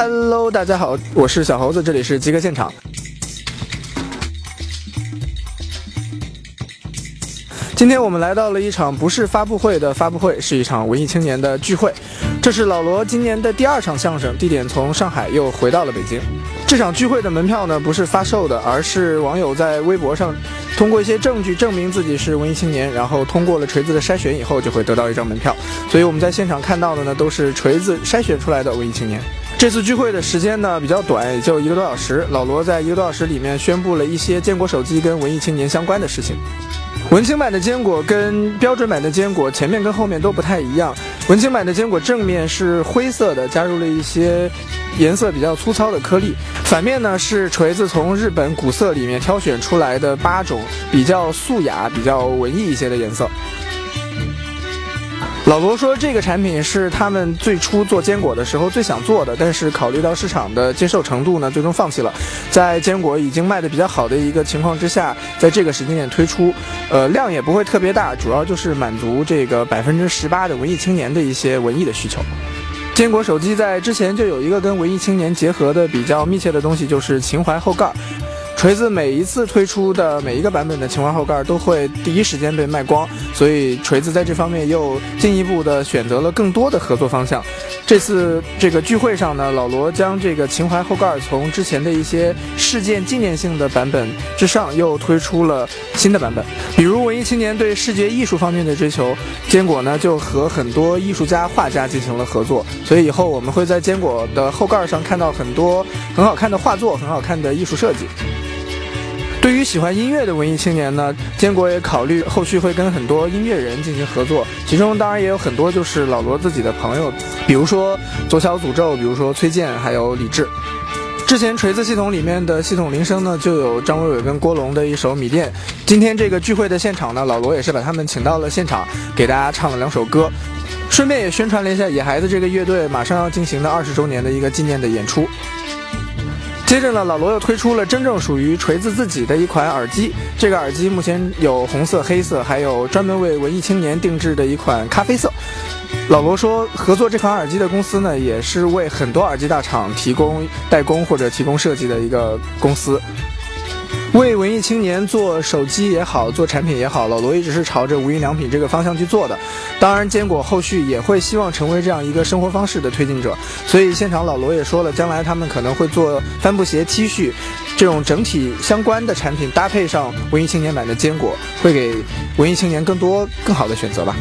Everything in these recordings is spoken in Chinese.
Hello，大家好，我是小猴子，这里是极客现场。今天我们来到了一场不是发布会的发布会，是一场文艺青年的聚会。这是老罗今年的第二场相声，地点从上海又回到了北京。这场聚会的门票呢，不是发售的，而是网友在微博上通过一些证据证明自己是文艺青年，然后通过了锤子的筛选以后，就会得到一张门票。所以我们在现场看到的呢，都是锤子筛选出来的文艺青年。这次聚会的时间呢比较短，也就一个多小时。老罗在一个多小时里面宣布了一些坚果手机跟文艺青年相关的事情。文青版的坚果跟标准版的坚果前面跟后面都不太一样。文青版的坚果正面是灰色的，加入了一些颜色比较粗糙的颗粒；反面呢是锤子从日本古色里面挑选出来的八种比较素雅、比较文艺一些的颜色。老罗说，这个产品是他们最初做坚果的时候最想做的，但是考虑到市场的接受程度呢，最终放弃了。在坚果已经卖的比较好的一个情况之下，在这个时间点推出，呃，量也不会特别大，主要就是满足这个百分之十八的文艺青年的一些文艺的需求。坚果手机在之前就有一个跟文艺青年结合的比较密切的东西，就是情怀后盖。锤子每一次推出的每一个版本的情怀后盖都会第一时间被卖光，所以锤子在这方面又进一步的选择了更多的合作方向。这次这个聚会上呢，老罗将这个情怀后盖从之前的一些事件纪念性的版本之上，又推出了新的版本。比如文艺青年对视觉艺术方面的追求，坚果呢就和很多艺术家、画家进行了合作，所以以后我们会在坚果的后盖上看到很多很好看的画作、很好看的艺术设计。对于喜欢音乐的文艺青年呢，坚果也考虑后续会跟很多音乐人进行合作，其中当然也有很多就是老罗自己的朋友，比如说左小诅咒，比如说崔健，还有李志。之前锤子系统里面的系统铃声呢，就有张伟伟跟郭龙的一首《米店》。今天这个聚会的现场呢，老罗也是把他们请到了现场，给大家唱了两首歌，顺便也宣传了一下野孩子这个乐队马上要进行的二十周年的一个纪念的演出。接着呢，老罗又推出了真正属于锤子自己的一款耳机。这个耳机目前有红色、黑色，还有专门为文艺青年定制的一款咖啡色。老罗说，合作这款耳机的公司呢，也是为很多耳机大厂提供代工或者提供设计的一个公司。为文艺青年做手机也好，做产品也好，老罗一直是朝着无印良品这个方向去做的。当然，坚果后续也会希望成为这样一个生活方式的推进者。所以现场老罗也说了，将来他们可能会做帆布鞋、T 恤这种整体相关的产品，搭配上文艺青年版的坚果，会给文艺青年更多更好的选择吧。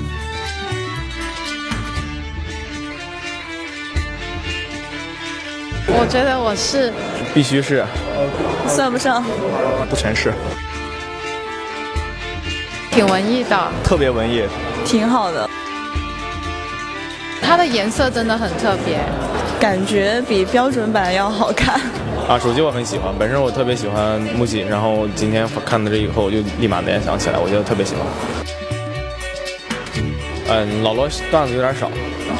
我觉得我是，必须是，算不上，不全是，挺文艺的，特别文艺，挺好的。它的颜色真的很特别，感觉比标准版要好看。啊，手机我很喜欢，本身我特别喜欢木槿，然后今天看到这以后，我就立马联想起来，我觉得特别喜欢。嗯，老罗段子有点少。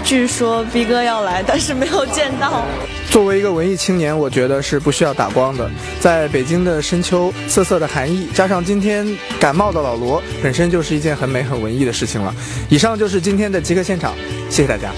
据说逼哥要来，但是没有见到。作为一个文艺青年，我觉得是不需要打光的。在北京的深秋，瑟瑟的寒意，加上今天感冒的老罗，本身就是一件很美很文艺的事情了。以上就是今天的极客现场，谢谢大家。